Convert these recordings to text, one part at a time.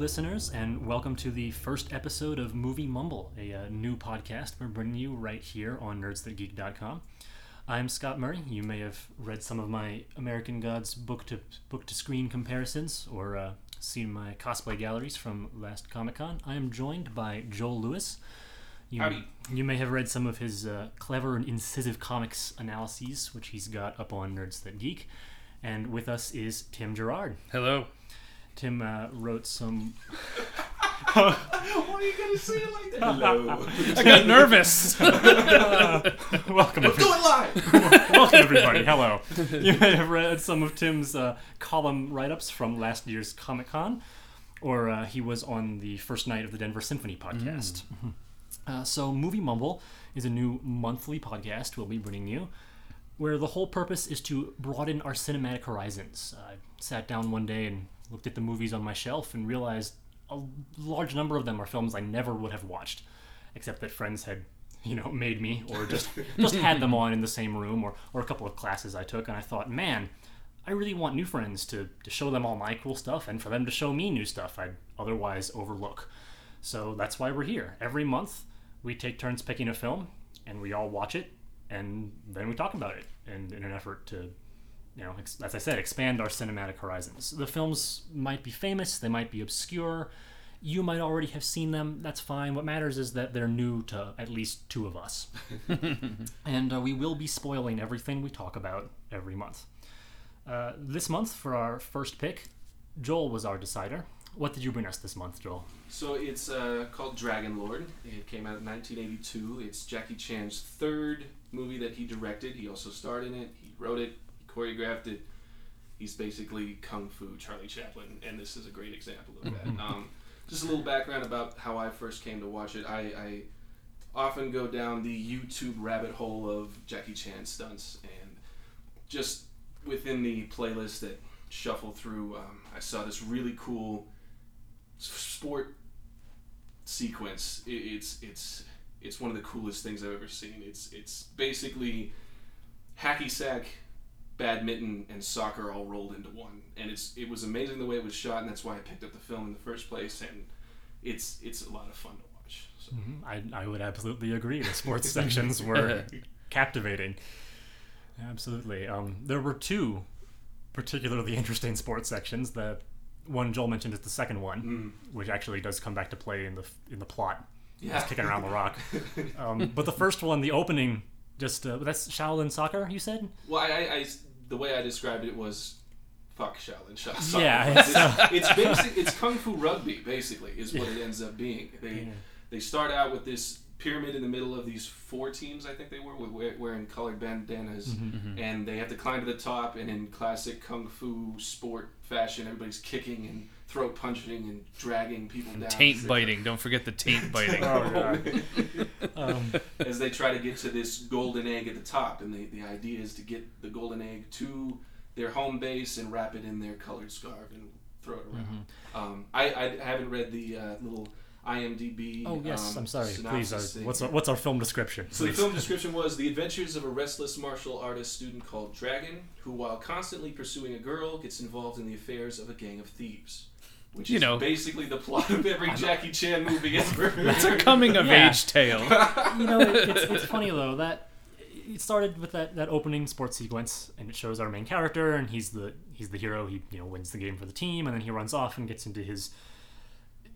Hello, listeners, and welcome to the first episode of Movie Mumble, a uh, new podcast we're bringing you right here on nerdsthatgeek.com. I'm Scott Murray. You may have read some of my American Gods book to book to screen comparisons or uh, seen my cosplay galleries from last Comic Con. I am joined by Joel Lewis. You, Howdy. you may have read some of his uh, clever and incisive comics analyses, which he's got up on Nerds That Geek. And with us is Tim Gerard. Hello. Tim uh, wrote some. Why are you gonna say it like that? Hello. I got nervous. welcome, Let's every- do live. welcome everybody. Hello. You may have read some of Tim's uh, column write-ups from last year's Comic Con, or uh, he was on the first night of the Denver Symphony podcast. Uh, so, Movie Mumble is a new monthly podcast we'll be bringing you, where the whole purpose is to broaden our cinematic horizons. I sat down one day and looked at the movies on my shelf and realized a large number of them are films I never would have watched, except that friends had, you know, made me or just just had them on in the same room or, or a couple of classes I took, and I thought, man, I really want new friends to, to show them all my cool stuff and for them to show me new stuff I'd otherwise overlook. So that's why we're here. Every month, we take turns picking a film, and we all watch it, and then we talk about it, and in an effort to, you know, ex- as I said, expand our cinematic horizons. The films might be famous, they might be obscure. You might already have seen them. That's fine. What matters is that they're new to at least two of us, and uh, we will be spoiling everything we talk about every month. Uh, this month, for our first pick, Joel was our decider. What did you bring us this month, Joel? So it's uh, called Dragon Lord. It came out in 1982. It's Jackie Chan's third movie that he directed. He also starred in it. He wrote it. He choreographed it. He's basically kung fu Charlie Chaplin, and this is a great example of that. um, just a little background about how I first came to watch it. I, I often go down the YouTube rabbit hole of Jackie Chan stunts, and just within the playlist that shuffle through, um, I saw this really cool sport sequence. It, it's it's it's one of the coolest things I've ever seen. It's it's basically hacky sack, badminton, and soccer all rolled into one, and it's it was amazing the way it was shot, and that's why I picked up the film in the first place. And it's it's a lot of fun to watch. So. I, I would absolutely agree. The sports sections were captivating. Absolutely. Um, there were two particularly interesting sports sections. The one Joel mentioned is the second one, which actually does come back to play in the in the plot. Yeah. It's kicking around the rock. Um, but the first one, the opening, just uh, that's Shaolin soccer. You said? Well, I, I- I- the way I described it was, fuck Shaolin Shot. Soccer. Yeah, it's, it's, it's basic. It's kung fu rugby, basically, is what it ends up being. They they start out with this pyramid in the middle of these four teams. I think they were wearing colored bandanas, and they have to climb to the top. And in classic kung fu sport fashion, everybody's kicking and throat punching and dragging people down. taint biting. Don't forget the taint biting. Oh, Um, as they try to get to this golden egg at the top. And the, the idea is to get the golden egg to their home base and wrap it in their colored scarf and throw it around. Um, I, I haven't read the uh, little IMDb. oh yes, um, I'm sorry. Please, synopsis uh, what's our, what's our film description? So the film description was the adventures of a restless martial artist student called Dragon, who, while constantly pursuing a girl, gets involved in the affairs of a gang of thieves. Which You is know. basically the plot of every Jackie Chan movie ever. It's a coming of Yeah. age tale. you know, it, it's, it's funny though that it started with that, that opening sports sequence, and it shows our main character, and he's the he's the hero. He you know wins the game for the team, and then he runs off and gets into his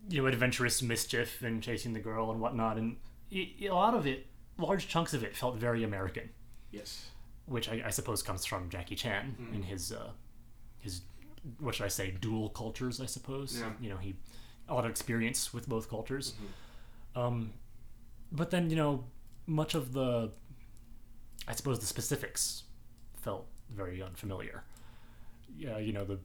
you know adventurous mischief and chasing the girl and whatnot. And it, a lot of it, large chunks of it, felt very American, yes. which I, I suppose comes from Jackie Chan and his uh, his what should I say dual cultures. I suppose Yeah. you know he a lot of experience with both cultures. Um, but then you know much of the I suppose the specifics felt very unfamiliar. Yeah, you know the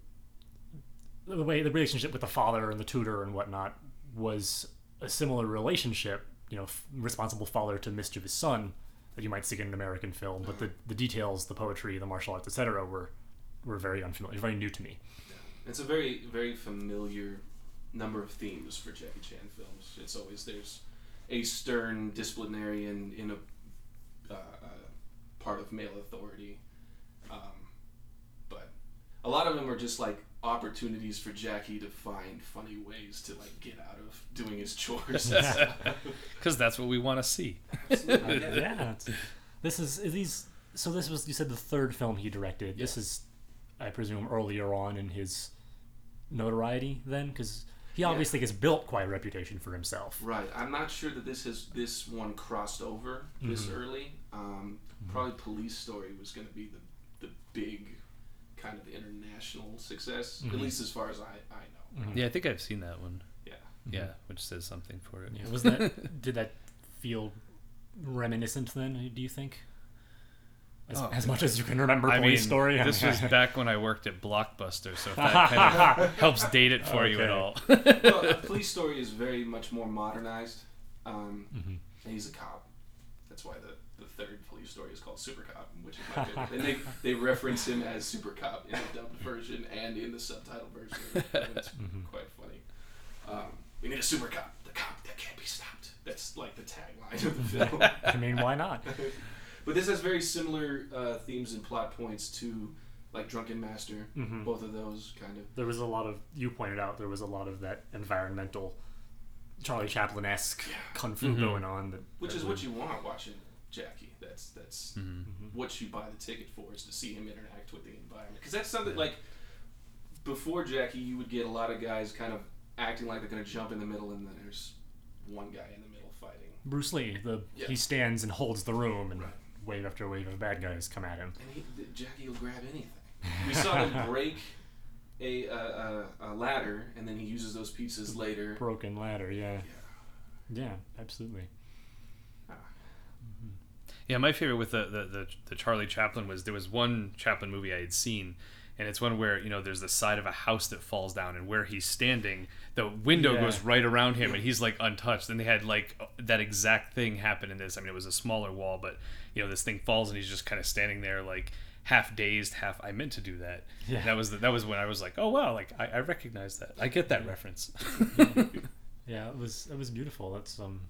the way the relationship with the father and the tutor and whatnot was a similar relationship. You know, f- responsible father to mischievous son that you might see in an American film, but the, the details, the poetry, the martial arts, etc., were were very unfamiliar, very new to me. It's a very, very familiar number of themes for Jackie Chan films. It's always there's a stern disciplinarian in a uh, uh, part of male authority, um, but a lot of them are just like opportunities for Jackie to find funny ways to like get out of doing his chores. Because that's what we want to see. Absolutely, yeah. yeah. This is is these. So this was you said the third film he directed. This is, I presume, earlier on in his notoriety then, because he obviously has built quite a reputation for himself. Right. I'm not sure that this has this one crossed over this Mm-hmm. early. Um, Probably Police Story was going to be the the big kind of international success, Mm-hmm. at least as far as I I know. Yeah, I think I've seen that one. Yeah. Yeah, which says something for it. Yeah, was that did that feel reminiscent then? Do you think? As, Oh. as much as you can remember I Police mean, Story. this was back when I worked at Blockbuster, so if that kind of helps date it for you at all. well, Police Story is very much more modernized. Um, Mhm. and he's a cop. That's why the, the third Police Story is called Super Cop, which is my favorite. and they, they reference him as Super Cop in the dubbed version and in the subtitle version. It's Mm-hmm. quite funny. Um, we need a Super Cop, the cop that can't be stopped. That's like the tagline of the film. I mean, why not? But this has very similar uh, themes and plot points to like Drunken Master. Mhm. Both of those kind of There was a lot of you pointed out there was a lot of that environmental Charlie Chaplin esque kung fu Mhm. going on. That, Which that is would- what you want watching Jackie. That's that's what you buy the ticket for is to see him interact with the environment. Because that's something like before Jackie, you would get a lot of guys kind of acting like they're going to jump in the middle, and then there's one guy in the middle fighting. Bruce Lee. The Yeah. he stands and holds the room, and Right. Wave after wave of bad guys come at him. And he, Jackie will grab anything. We saw him break a, uh, a, a ladder, and then he uses those pieces later. Broken ladder. Yeah. Yeah. Yeah. Absolutely. Yeah, my favorite with the, the, the, the Charlie Chaplin was there was one Chaplin movie I had seen, and it's one where you know there's the side of a house that falls down, and where he's standing, the window Yeah. goes right around him, and he's like untouched. And they had like that exact thing happen in this. I mean, it was a smaller wall, but you know this thing falls, and he's just kind of standing there like half dazed, half. I meant to do that. Yeah. That was the, that was when I was like, oh wow, like I, I recognize that. I get that reference. Yeah. It was it was beautiful. That's um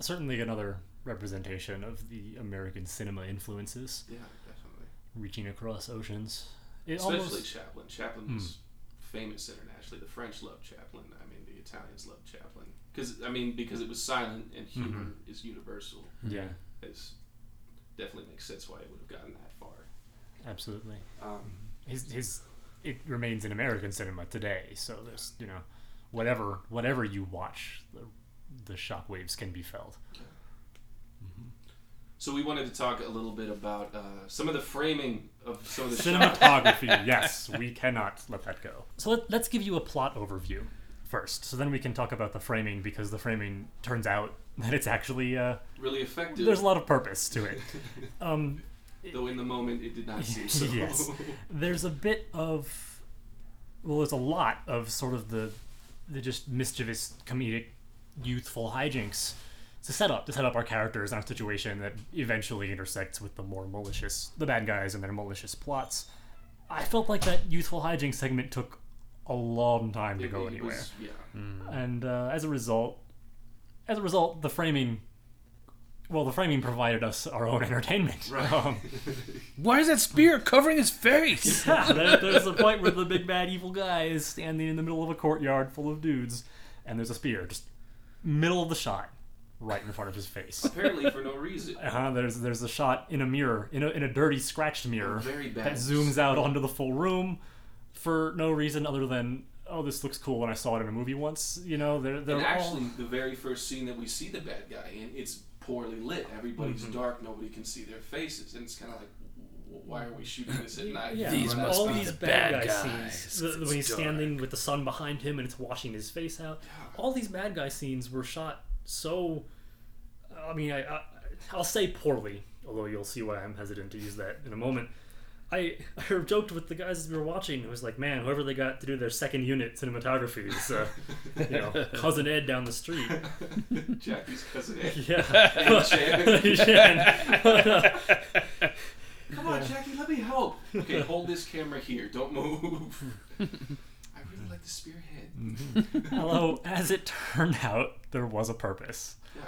certainly another representation of the American cinema influences Yeah, definitely. reaching across oceans. It Especially almost Chaplin. Chaplin was famous internationally. The French loved Chaplin. I mean, the Italians loved Chaplin. Because I mean, because it was silent and humor is universal. yeah. It's definitely makes sense why it would have gotten that far. Absolutely. Um, his his it remains in American cinema today. So there's you know whatever whatever you watch, the the shockwaves can be felt. So we wanted to talk a little bit about uh, some of the framing of some of the. Cinematography, yes, we cannot let that go. So let, let's give you a plot overview first. So then we can talk about the framing because the framing turns out that it's actually uh, really effective. there's a lot of purpose to it. Um, Though in the moment it did not seem so. yes. There's a bit of, well, there's a lot of sort of the, the just mischievous, comedic, youthful hijinks to set up to set up our characters and our situation that eventually intersects with the more malicious, the bad guys and their malicious plots. I felt like that youthful hijinks segment took a long time to It- go it anywhere, was- yeah. and uh, as a result, as a result, the framing. Well, the framing provided us our own entertainment. Right. Um, Why is that spear covering his face? Yeah, there, there's a point where the big bad evil guy is standing in the middle of a courtyard full of dudes, and there's a spear just middle of the shot, right in front of his face. Apparently for no reason. Uh-huh, there's there's a shot in a mirror, in a, in a dirty scratched mirror Very bad. that zooms out onto the full room for no reason other than oh this looks cool when I saw it in a movie once. You know they're they're And all actually, the very first scene that we see the bad guy in, it's poorly lit. Everybody's Mm-hmm. dark. Nobody can see their faces, and it's kind of like, why are we shooting this at night? Yeah, These must all be these the bad, bad guy guys, scenes. The, 'cause when it's he's standing with the sun behind him and it's washing his face out. All these bad guy scenes were shot so. I mean, I, I I'll say poorly, although you'll see why I'm hesitant to use that in a moment. I, I joked with the guys as we were watching. It was like, man, whoever they got to do their second unit cinematography is, uh, you know, cousin Ed down the street. Jackie's cousin. Ed. Yeah. Shan. Shan. Come on, Jackie, let me help. Okay, hold this camera here. Don't move. I really like the spearhead. Although, as it turned out, there was a purpose. Yeah.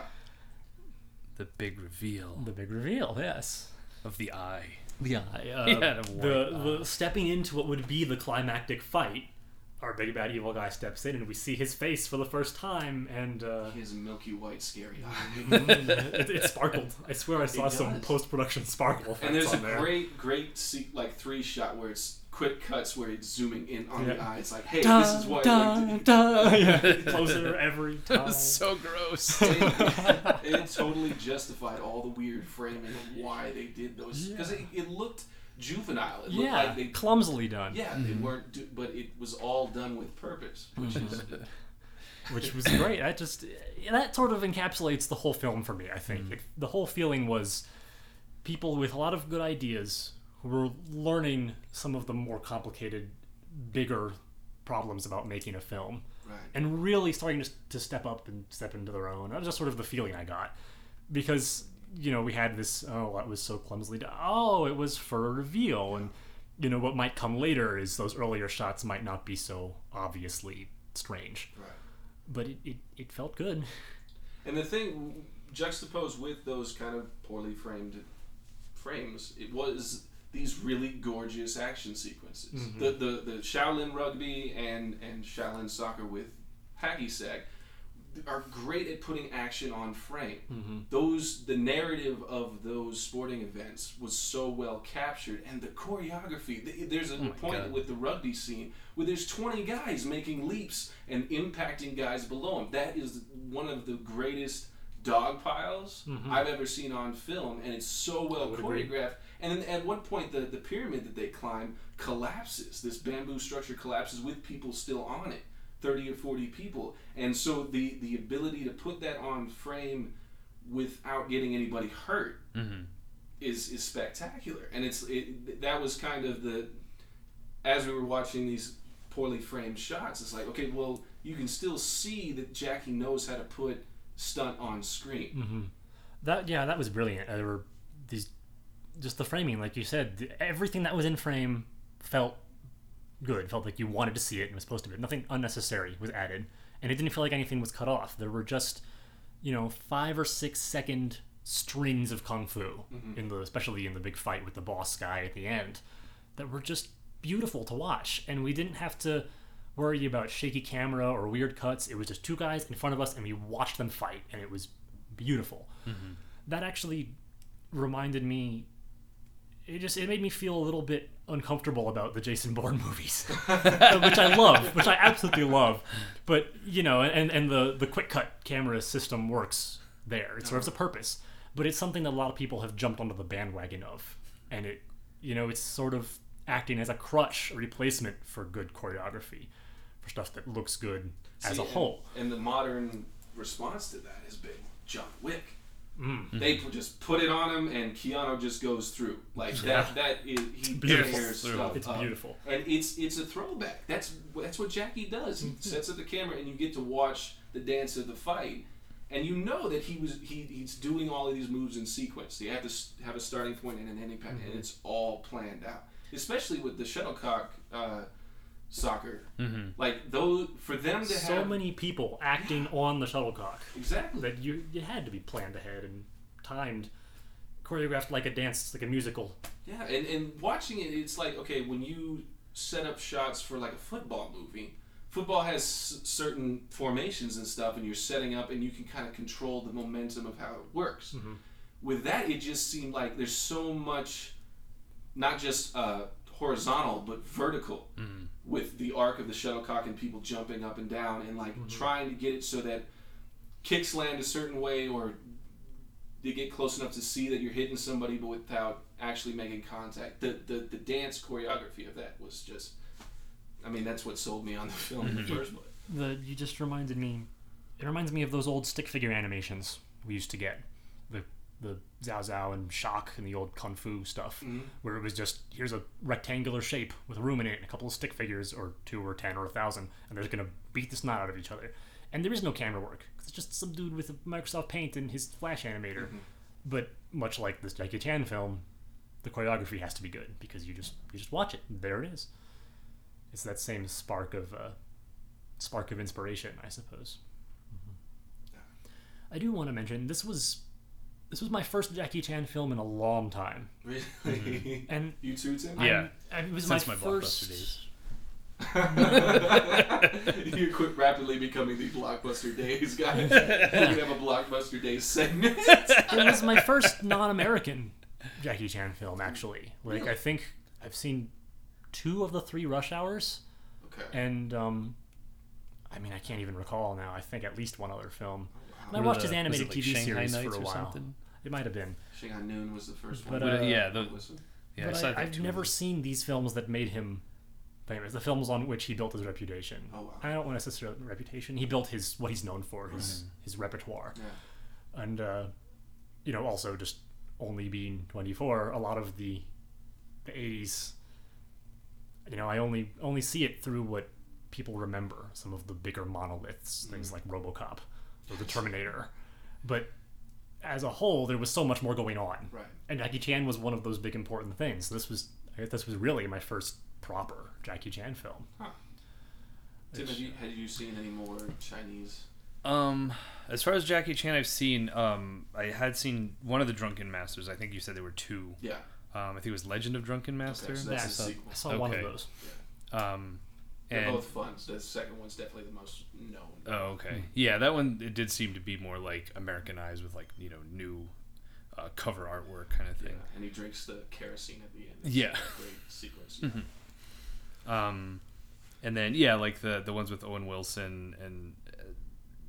the big reveal The big reveal, yes. of the eye. Yeah, uh, He had the, white the stepping into what would be the climactic fight. Our big bad evil guy steps in, and we see his face for the first time, and uh, He has a milky white, scary eye. it, it sparkled. I swear I saw some post production sparkle and there's a there. great, great se- like three shot where it's quick cuts where it's zooming in on the Yeah. eye. It's like, hey, Dun, this is what. dun, like, dun. Yeah, closer every That time. was so gross. it, it totally justified all the weird framing of why they did those because it, it looked juvenile. It looked yeah, like they clumsily done. yeah they mm-hmm. weren't, do, but it was all done with purpose, which is mm-hmm. which was great. That just that sort of encapsulates the whole film for me. I think mm-hmm. it, the whole feeling was people with a lot of good ideas who were learning some of the more complicated, bigger problems about making a film, right. and really starting to, to step up and step into their own. That was just sort of the feeling I got because you know we had this oh that was so clumsily done. Oh, it was for a reveal and. You know what might come later is those earlier shots might not be so obviously strange Right. but it, it, it felt good. And the thing juxtaposed with those kind of poorly framed frames, it was these really gorgeous action sequences. Mm-hmm. The, the the Shaolin rugby and and Shaolin soccer with hacky sack are great at putting action on frame. Mm-hmm. Those the narrative of those sporting events was so well captured, and the choreography. th- There's a my point God. with the rugby scene where there's 20 guys making leaps and impacting guys below them. That is one of the greatest dog piles I've ever seen on film, and it's so well Mm-hmm. agree. And then at one point, the, the pyramid that they climb collapses. This bamboo structure collapses with people still on it, 30 or 40 people. And so the, the ability to put that on frame without getting anybody hurt Mhm. is, is spectacular. And it's it, that was kind of the, as we were watching these poorly framed shots, it's like, okay, well, you can still see that Jackie knows how to put stunt on screen. Mm-hmm. That yeah, that was brilliant. There were these just the framing, like you said, everything that was in frame felt good. Felt like you wanted to see it and was supposed to be. Nothing unnecessary was added, and it didn't feel like anything was cut off. There were just you know five or six second strings of kung fu mm-hmm. in the especially in the big fight with the boss guy at the end that were just beautiful to watch and we didn't have to worry about shaky camera or weird cuts it was just two guys in front of us and we watched them fight and it was beautiful mm-hmm. that actually reminded me it just it made me feel a little bit uncomfortable about the Jason Bourne movies, which I love, which I absolutely love. But you know, and and the the quick cut camera system works there. It serves a uh-huh. purpose, but it's something that a lot of people have jumped onto the bandwagon of, and it you know it's sort of acting as a crutch, a replacement for good choreography, for stuff that looks good as See, a and- whole. And, the modern response to that has been John Wick. Mm. They pu- just put it on him, and Keanu just goes through like that. That is he Beautiful. tears stuff It's up. beautiful. and it's it's a throwback. That's that's what Jackie does. He sets up the camera, and you get to watch the dance of the fight, and you know that he was he, he's doing all of these moves in sequence. You have to have a starting point and an ending point, and it's all planned out. Especially with the shuttlecock uh, soccer, Mhm. like those for them to So have so many people acting on the shuttlecock. exactly that you it had to be planned ahead and timed, choreographed like a dance, like a musical. Yeah, and, and watching it, it's like okay, when you set up shots for like a football movie, football has s- certain formations and stuff, and you're setting up, and you can kind of control the momentum of how it works. With that, it just seemed like there's so much, not just uh, horizontal but vertical, mm. with the arc of the shuttlecock and people jumping up and down, and like mm-hmm. trying to get it so that kicks land a certain way or they get close enough to see that you're hitting somebody but without actually making contact. The the, the dance choreography of that was just I mean that's what sold me on the film in the mm-hmm. first place. The you just reminded me. It reminds me of those old stick figure animations we used to get, the Xiao Xiao and Shock and the old kung fu stuff, mm-hmm. where it was just here's a rectangular shape with a room in it and a couple of stick figures or two or ten or a thousand, and they're gonna beat the snot out of each other. And there is no camera work. It's just some dude with a Microsoft Paint and his Flash animator. Mm-hmm. But much like this Jackie Chan film, the choreography has to be good because you just you just watch it. There it is. It's that same spark of uh, spark of inspiration, I suppose. Mm-hmm. I do want to mention this was this was my first Jackie Chan film in a long time, Really? and you too, Tim? Yeah. and it was Since my, my first. blockbuster days. you quit rapidly becoming the blockbuster days guy. you have a blockbuster days segment. It was my first non-American Jackie Chan film, actually. Like Really? I think I've seen two of the three Rush Hours, Okay. and um, I mean I can't even recall now. I think at least one other film. And I watched the- his animated was it, like, TV Shanghai series Nights for a or while. something? It might have been. Shanghai Noon was the first But, one. uh, yeah, the, yeah. but I, saw I, that I've too. never seen these films that made him famous. The films on which he built his reputation. Oh, wow. I don't want to say reputation. He built his what he's known for, his his repertoire, Yeah. and uh, you know also just only being 24. A lot of the the 80s, you know, I only only see it through what people remember. Some of the bigger monoliths, things like RoboCop or the Terminator, but as a whole, there was so much more going on. Right. And Jackie Chan was one of those big important things. This was I guess this was really my first proper Jackie Chan film. Tim, have you, had you seen any more Chinese? Um, as far as Jackie Chan, I've seen. Um, I had seen one of the Drunken Masters. I think you said there were two. Yeah. Um, I think it was Legend of Drunken Master. Okay, so Yeah, that's I a saw, sequel. I saw one of Okay. those. Um, They're and both fun. So the second one's definitely the most known. oh, okay, yeah, that one it did seem to be more like Americanized with like you know new uh, cover artwork kind of Yeah, thing. and he drinks the kerosene at the end. It's Yeah. great sequence. Um, and then yeah, like the the ones with Owen Wilson and uh,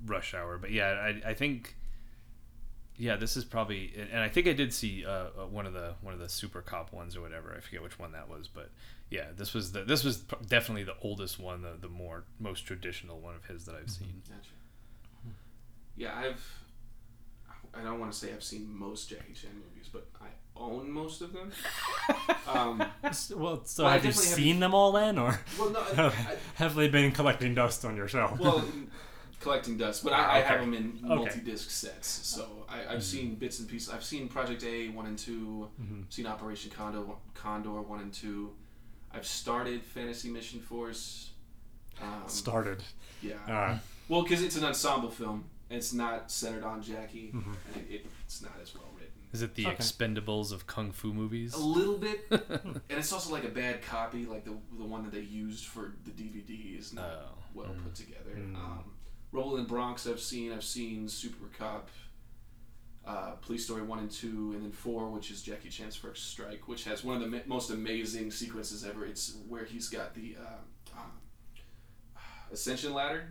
Rush Hour. But yeah, I I think yeah, this is probably and I think I did see uh, uh, one of the one of the Super Cop ones or whatever. I forget which one that was, but yeah, this was the this was definitely the oldest one, the the more most traditional one of his that I've seen. Gotcha. Yeah, I've. I don't want to say I've seen most Jackie Chan movies, but I own most of them. um, Well, so Well, have you definitely seen them all then, or well, no, I, I, have they been collecting dust on your shelf? well, collecting dust, but I, I have them in multi-disc sets. So I, I've seen bits and pieces. I've seen Project A one and 2 Mhm. Seen Operation Condor, Condor one and two. I've started Fantasy Mission Force. Um, started. yeah. Uh, Well, because it's an ensemble film. It's not centered on Jackie, Mhm. and it, it's not as well written. Is it the Okay. Expendables of kung fu movies? A little bit, and it's also like a bad copy. Like the the one that they used for the DVD is not Oh. well put together. Mm. Um, In Bronx, I've seen. I've seen Super Cop, uh, Police Story one and two, and then four, which is Jackie Chan's first strike, which has one of the most amazing sequences ever. It's where he's got the uh, um, ascension ladder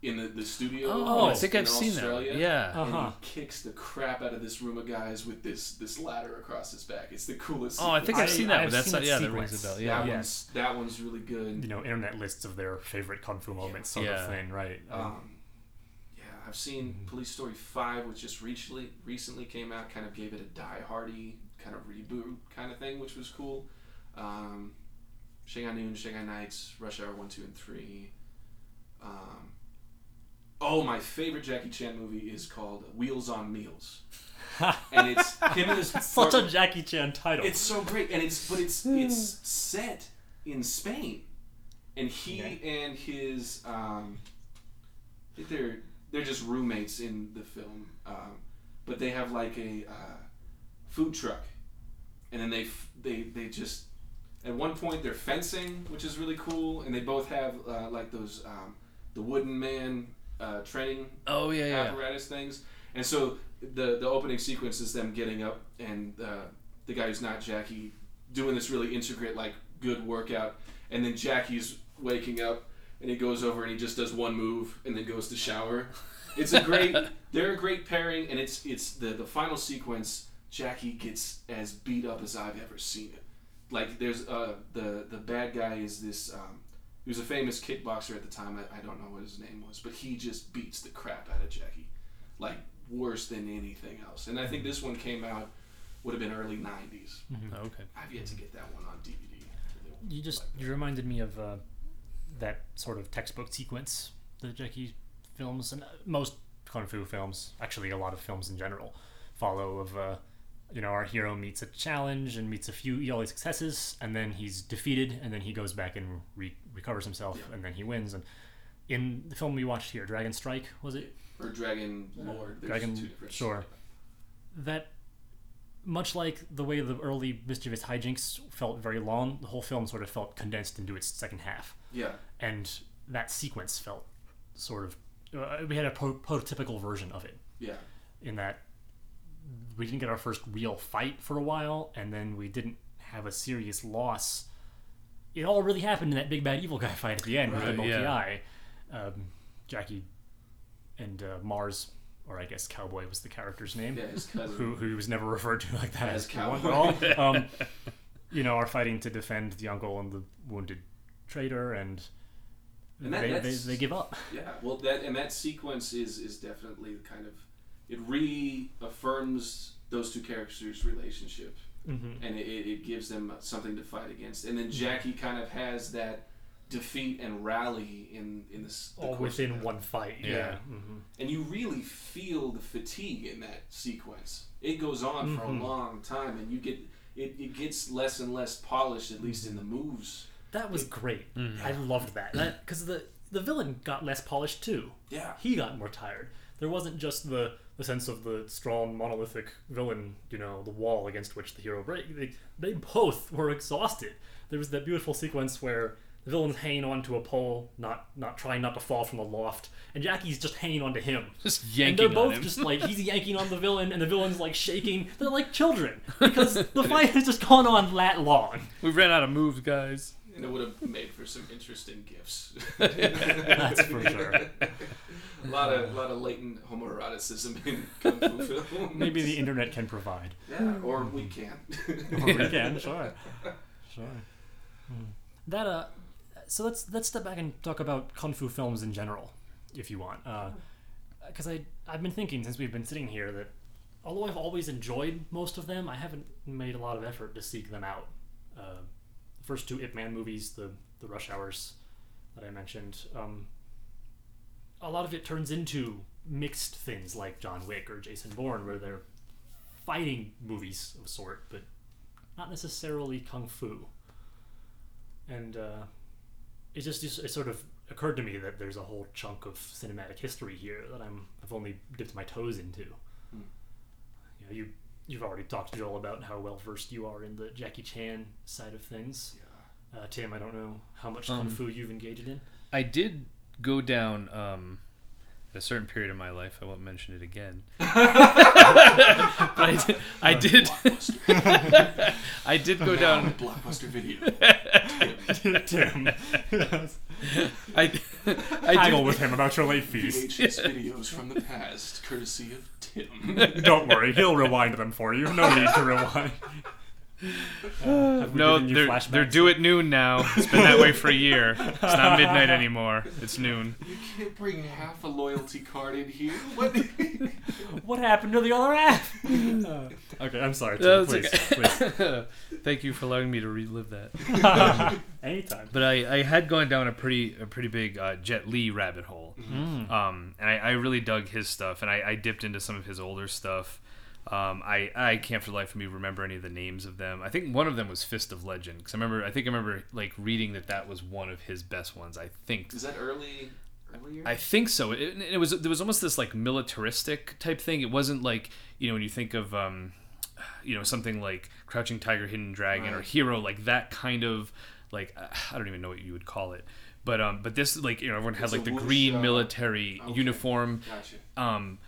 in the, the studio. Oh, I in think I've seen Australia. that. Yeah. Uh, And Uh-huh. he kicks the crap out of this room of guys with this this ladder across his back. It's the coolest. Oh, I think I've seen that. I've but that's seen not, that yeah, that rings a sequence. bell. that Yeah. one's that one's really good. you know, internet lists of their favorite kung fu moments, sort Yeah. of thing, right? Um, yeah, I've seen Police Story Five, which just recently recently came out. Kind of gave it a Die Hardy kind of reboot kind of thing, which was cool. Um, Shanghai Noon, Shanghai Nights, Rush Hour One, Two, and Three. Um, oh, my favorite Jackie Chan movie is called Wheels on Meals, and it's him and his Such a Jackie Chan title. it's so great, and it's but it's it's set in Spain, and he Okay. and his um, I think they're they're just roommates in the film, um, but they have like a uh, food truck, and then they f- they they just at one point they're fencing, which is really cool, and they both have uh, like those um, the wooden man uh, training Oh yeah, yeah. apparatus things. And so the the opening sequence is them getting up and uh, the guy who's not Jackie doing this really intricate like good workout, and then Jackie's waking up and he goes over and he just does one move and then goes to shower. It's a great they're a great pairing and it's it's the the final sequence Jackie gets as beat up as I've ever seen it. Like there's uh the the bad guy is this um he was a famous kickboxer at the time. I, I don't know what his name was, but he just beats the crap out of Jackie, like worse than anything else. And I think this one came out would have been early '90s. Oh, okay. I've yet to get that one on DVD. you just you reminded me of uh, that sort of textbook sequence the Jackie films and uh, most kung fu films, actually a lot of films in general, follow of uh, you know our hero meets a challenge and meets a few early successes, and then he's defeated, and then he goes back and re- recovers himself, Yeah. and then he wins. And in the film we watched here, Dragon Strike, was it? or Dragon Lord. There's Dragon- two sure. that much like the way the early mischievous hijinks felt very long, the whole film sort of felt condensed into its second half, Yeah. and that sequence felt sort of. Uh, we had a prototypical version of it Yeah. in that we didn't get our first real fight for a while, and then we didn't have a serious loss. It all really happened in that big bad evil guy fight at the end with the Right, multi yeah. eye. Um, Jackie and uh, Mars, or I guess Cowboy was the character's name, Yeah, his cousin. who, who was never referred to like that As as Cowboy. at all. Um, you know, are fighting to defend the uncle and the wounded traitor, and, And that- they, they, they give up. Yeah, well, that and that sequence is is definitely kind of it reaffirms those two characters' relationship, Mm-hmm. and it, it it gives them something to fight against. And then Jackie kind of has that defeat and rally in in this the All within one fight. Yeah. Yeah. hmm and you really feel the fatigue in that sequence. It goes on for a Mhm. long time, and you get it, it gets less and less polished, at least in the moves. That was great. Mhm. I loved that. Because the the villain got less polished too. Yeah, He got more tired. There wasn't just the the sense of the strong monolithic villain, you know, the wall against which the hero break. They, they both were exhausted. There was that beautiful sequence where the villain's hanging onto a pole, not not trying not to fall from the loft, and Jackie's just hanging onto him. Just yanking. And they're on both him. just like he's yanking on the villain, and the villain's like shaking. They're like children because the fight has just gone on that long. we ran out of moves, guys. and it would have made for some interesting gifs. That's for sure. A lot of lot of latent homoeroticism in kung fu films. Maybe the internet can provide. yeah, or we can. Or we can, sure, sure. Hmm. That uh, so let's let's step back and talk about kung fu films in general, if you want. Because I I've been thinking since we've been sitting here that although I've always enjoyed most of them, I haven't made a lot of effort to seek them out. Uh, the first two Ip Man movies, the the Rush Hours that I mentioned, um, a lot of it turns into mixed things like John Wick or Jason Bourne, where they're fighting movies of sort, but not necessarily kung fu. And uh, it just, just it sort of occurred to me that there's a whole chunk of cinematic history here that I'm I've only dipped my toes into. Hmm. You know, you you've already talked to Joel about how well versed you are in the Jackie Chan side of things. yeah. Uh, Tim, I don't know how much kung Um, fu you've engaged in. I did go down um, at a certain period of my life. I won't mention it again. but I did. I did, I did go down. Blockbuster video. Tim, I, I haggle did, with him about your late fees. VHS videos from the past, courtesy of Tim. Don't worry, he'll rewind them for you. No need to rewind. Uh, no, they're they're due at noon now. It's been that way for a year. It's not midnight anymore. It's noon. You can't bring half a loyalty card in here. What? What happened to the other half? Uh, okay, I'm sorry. Tim, No, please, okay. Thank you for allowing me to relive that. please. Anytime. But I, I had gone down a pretty a pretty big uh, Jet Li rabbit hole. Mm. Um, and I, I really dug his stuff, and I, I dipped into some of his older stuff. Um, I, I can't for the life of me remember any of the names of them. I think one of them was Fist of Legend because I remember I think I remember like reading that that was one of his best ones. I think Is that early? I think so. It, it was there was almost this like militaristic type thing. It wasn't like you know when you think of um, you know something like Crouching Tiger, Hidden Dragon, or Hero, like that kind of like uh, I don't even know what you would call it. But um, but this like you know everyone had It's like the green military okay. uniform. Gotcha. Um,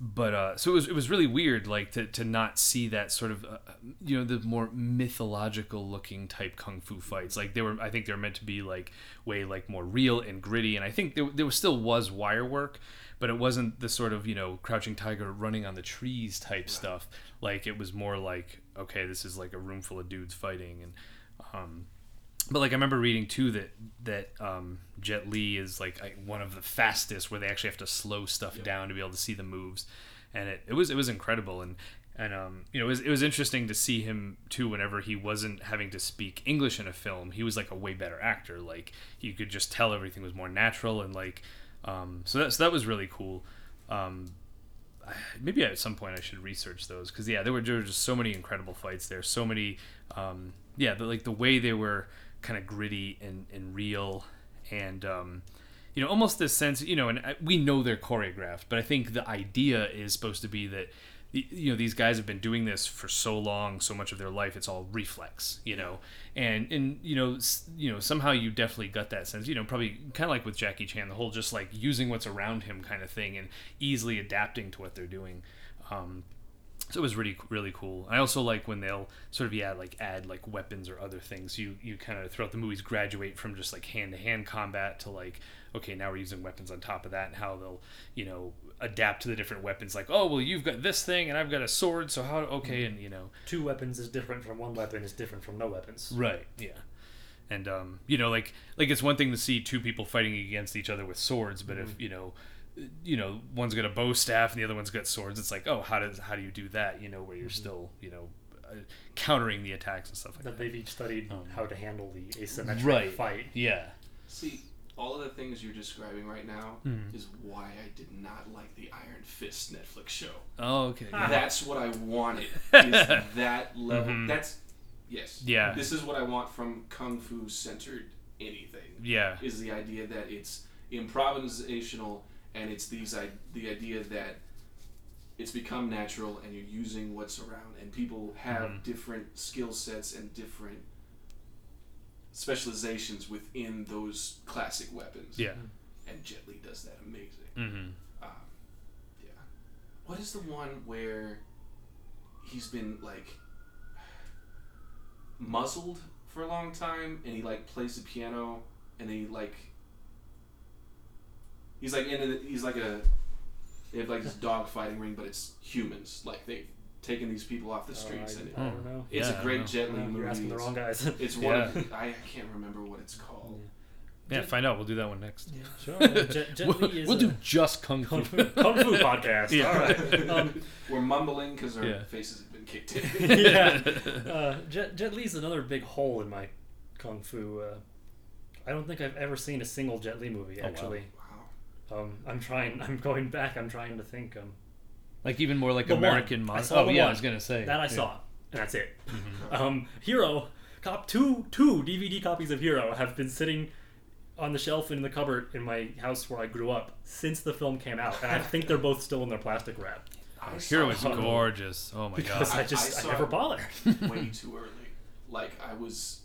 but uh, so it was it was really weird like to, to not see that sort of uh, you know the more mythological looking type kung fu fights. Like they were I think they were meant to be like way like more real and gritty. And I think there, there still was wire work but it wasn't the sort of you know crouching tiger running on the trees type stuff. Like it was more like okay this is like a room full of dudes fighting. And um, but like I remember reading too that that um, Jet Li is like I- one of the fastest, where they actually have to slow stuff down to be able to see the moves, and it, it was it was incredible and and um, you know it was it was interesting to see him too. Whenever he wasn't having to speak English in a film, he was like a way better actor. Like you could just tell everything was more natural and like um, so that so that was really cool. Um, I- maybe at some point I should research those because yeah, there were, there were just so many incredible fights there. So many, um, yeah, the, like the way they were kind of gritty and, and real, and um, you know, almost this sense, you know, and I, we know they're choreographed, but I think the idea is supposed to be that you know these guys have been doing this for so long so much of their life it's all reflex you know? And and you know you know somehow you definitely got that sense you know probably kind of like with Jackie Chan the whole just like using what's around him kind of thing and easily adapting to what they're doing. Um so it was really really cool. I also like when they'll sort of yeah like add like weapons or other things. You you kind of throughout the movies graduate from just like hand to hand combat to like okay now we're using weapons on top of that and how they'll you know adapt to the different weapons. Like oh well you've got this thing and I've got a sword so how okay and you know Two weapons is different from one weapon is different from no weapons. Right. Yeah. And um, you know, like like it's one thing to see two people fighting against each other with swords, but if you know, you know, one's got a bow staff and the other one's got swords, it's like, oh, how does how do you do that? You know, where you're still, you know, uh, countering the attacks and stuff like That that. they've each studied Um, how to handle the asymmetric Right. fight. Yeah. See, all of the things you're describing right now Mhm. is why I did not like the Iron Fist Netflix show. Oh, okay. That's what I wanted. Is that level? Mhm. That's yes. Yeah. This is what I want from kung fu centered anything. Yeah. Is the idea that it's improvisational and it's these i- the idea that it's become natural and you're using what's around and people have Mhm. different skill sets and different specializations within those classic weapons. Yeah. And Jet Li does that amazing. Mm-hmm. Um, yeah. What is the one where he's been like muzzled for a long time and he like plays the piano and he like he's like in a, he's like a they have like this dog fighting ring but it's humans like they've taken these people off the Oh, streets I, and I don't know. it's Yeah, I a don't great. Jet Li movie. You're asking the wrong guys. It's one. Yeah. Of, I can't remember what it's called. Yeah. Find out. We'll do that one next. Sure. Jet, Jet We'll, Li is we'll do just kung fu. kung fu, kung fu podcast. Yeah. All right. Um, We're mumbling because our Yeah. faces have been kicked in. yeah. Uh, Jet, Jet Li's another big hole in my kung fu. Uh, I don't think I've ever seen a single Jet Li movie. Oh. Actually, wow. Um, I'm trying. I'm going back. I'm trying to think. Um, Like even more like The. American I models. Oh the yeah, I was gonna say that I yeah. saw, and that's it. Um, Hero, cop two two DVD copies of Hero have been sitting on the shelf in the cupboard in my house where I grew up since the film came out, and I think they're both still in their plastic wrap I Hero is gorgeous. Oh my because god. I I- just I I, saw never bothered. way too early. Like I was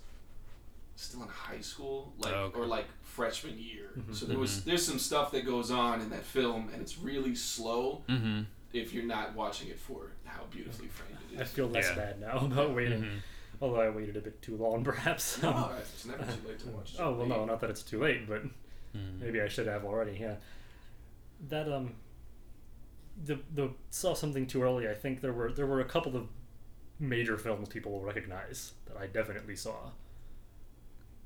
still in high school, like Oh, okay. or like freshman year. Mhm. So there was there's some stuff that goes on in that film, and it's really slow Mm-hmm. if you're not watching it for how beautifully framed it I feel less Yeah. bad now about waiting, Mm-hmm. although I waited a bit too long, perhaps. No, it's never too late to watch. Oh well, no, not that it's too late, but Mm-hmm. maybe I should have already. Yeah, that um, the the saw something too early. I think there were there were a couple of major films people will recognize that I definitely saw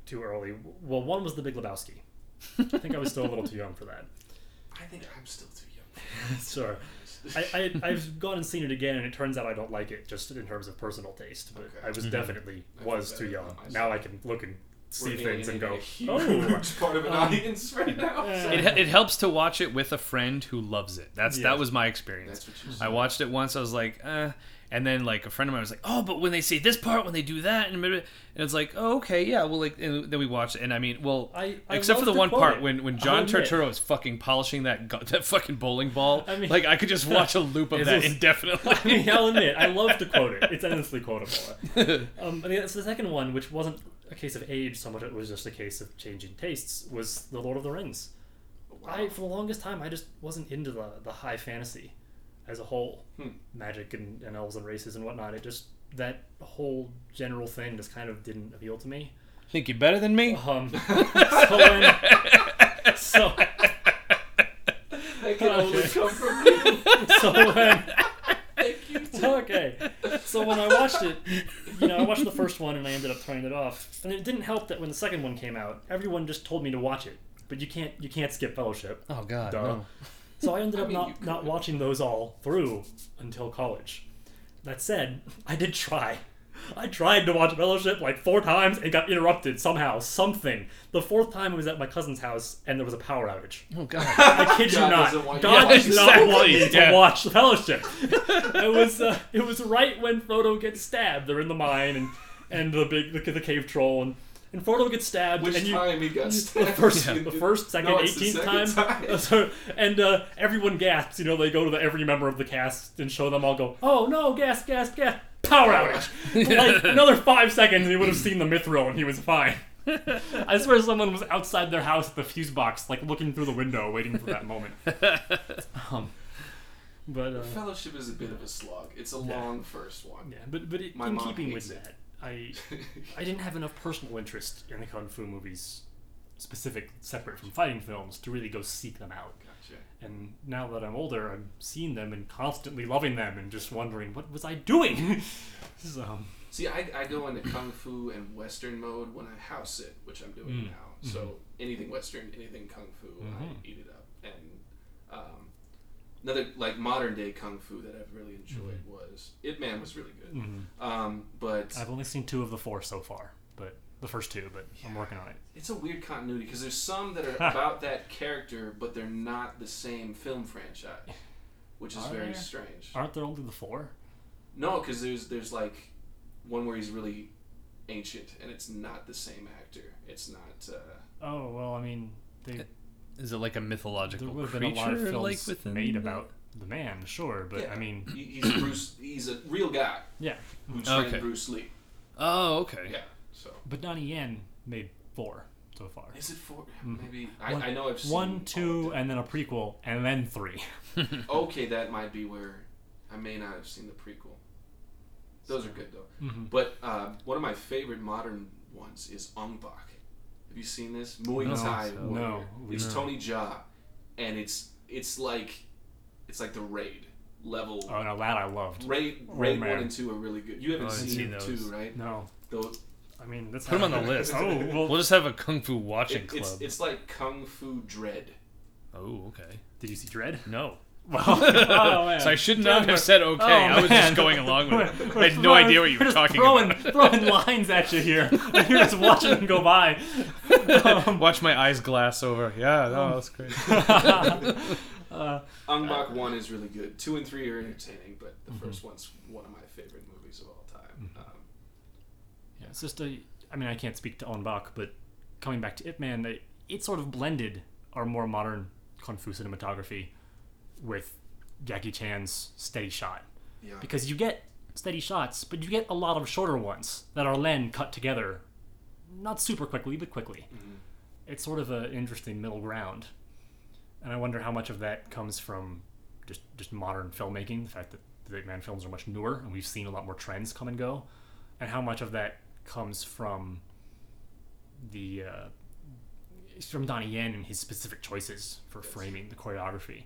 too early. Well, one was The Big Lebowski. I think I was still a little too young for that. I think I'm still too young. Sure. I, I, I've gone and seen it again, and it turns out I don't like it just in terms of personal taste. But Okay. I was Mhm. definitely I was too young. Now I can look and see We're things and go, alienating a oh, huge part of an Um, audience right now. so- It, it helps to watch it with a friend who loves it. That's Yes. that was my experience. That's what you I watched it once. I was like, eh. And then like a friend of mine was like, oh, but when they say this part, when they do that, and, and it's like, oh, okay, yeah. Well, like, and then we watched it, and I mean, well, I, I except for the one part it. when when John. Turturro is fucking polishing that that fucking bowling ball. I mean- like I could just watch a loop of that just- indefinitely. I mean, I'll admit, I love to quote it. It's endlessly quotable. Um, I mean, it's the second one, which wasn't a case of age so much; it was just a case of changing tastes. Was the Lord of the Rings? I, for the longest time, I just wasn't into the the high fantasy as a whole, Hmm. magic and, and elves and races and whatnot. It just that whole general thing just kind of didn't appeal to me. Think you're better than me? Um, so when, so That can only Okay. come from you. so when Thank you. Tim. okay. So when I watched it, you know, I watched the first one and I ended up turning it off. And it didn't help that when the second one came out, everyone just told me to watch it. But you can't you can't skip Fellowship. Oh God, Duh. no. So I ended I up mean, not not watching those all through until college. That said, I did try. I tried to watch Fellowship like four times and got interrupted somehow, something. The fourth time it was at my cousin's house and there was a power outage. Oh God. I kid you God not. doesn't want God to does watch not want me to watch Fellowship. it was uh, it was right when Frodo gets stabbed. They're in the mine and and the big the, the cave troll and. And Frodo gets stabbed, Which and you time he got the stabbed? first, Yeah. the first, second, No, it's the eighteenth second time, time. So- and uh, everyone gasps. You know, they go to the, every member of the cast and show them all go, "Oh no, gas, gas, gas!" Power outage. like another five seconds, and he would have seen the mithril, and he was fine. I swear, someone was outside their house at the fuse box, like looking through the window, waiting for that moment. Um, but uh, Fellowship is a bit of a slog. It's a Yeah. long first one. yeah, but but it, My in keeping with it. that, I I didn't have enough personal interest in the kung fu movies, specific separate from fighting films, to really go seek them out. Gotcha. And now that I'm older, I'm seeing them and constantly loving them, and just wondering what was I doing. so See, I, I go into kung fu and western mode when I house sit, which I'm doing Mm. now. So anything western, anything kung fu, Mhm. I eat it up. And um, another like modern day kung fu that I've really enjoyed was Ip Man was really good. mhm. Um, but I've only seen two of the four so far, but the first two. But I'm working on it. it's a weird continuity because there's some that are about that character, but they're not the same film franchise, which is Are very there? strange. Aren't there only the four? No, because there's there's like one where he's really ancient, and it's not the same actor. It's not. Uh, Oh well, I mean, they, Is it like a mythological there would have creature been a lot of films like within made the- about the man, sure, but Yeah. I mean, he, he's Bruce. He's a real guy yeah. who trained Okay. Bruce Lee. Oh, okay. Yeah. So But Donnie Yen made four so far. is it four? Mhm. Maybe I, One- I know I've seen One, two, and then a prequel, and then three. okay, that might be where I may not have seen the prequel. Those are good though. Mm-hmm. But uh, one of my favorite modern ones is Ong Bak. Have you seen this Muay No. Thai? No. No, It's No. Tony Jaa, and it's it's like it's like the raid level. Oh no, that I loved. Raid Oh, Raid man. one and two are really good. You haven't Oh, I seen, seen two, right? No, Those, I mean that's them on the list. oh well, We'll just have a kung fu watching it- club. it's it's like Kung Fu Dredd. oh, okay. did you see Dredd? No. Well, oh. So I should not Dredd have said okay. Oh, I was man. just going along with it. We're I had no throwing- idea what you we're were just talking throwing, about. throwing throwing lines at you here. And you're just watching them go by. Um, Watch my eyes glass over. Yeah, no, that's great. uh, Ong Bak one is really good. Two and three are entertaining, but the Mhm. first one's one of my favorite movies of all time. Mhm. Um, yeah, it's just a. I mean, I can't speak to Ong Bak, but coming back to Ip Man, it, it sort of blended our more modern kung fu cinematography with Jackie Chan's steady shot. yeah. because you get steady shots, but you get a lot of shorter ones that are then cut together, not super quickly, but quickly. Mhm. It's sort of an interesting middle ground, and I wonder how much of that comes from just just modern filmmaking, the fact that the man films are much newer, and we've seen a lot more trends come and go, and how much of that comes from the uh, from Donnie Yen and his specific choices for Yes. framing the choreography.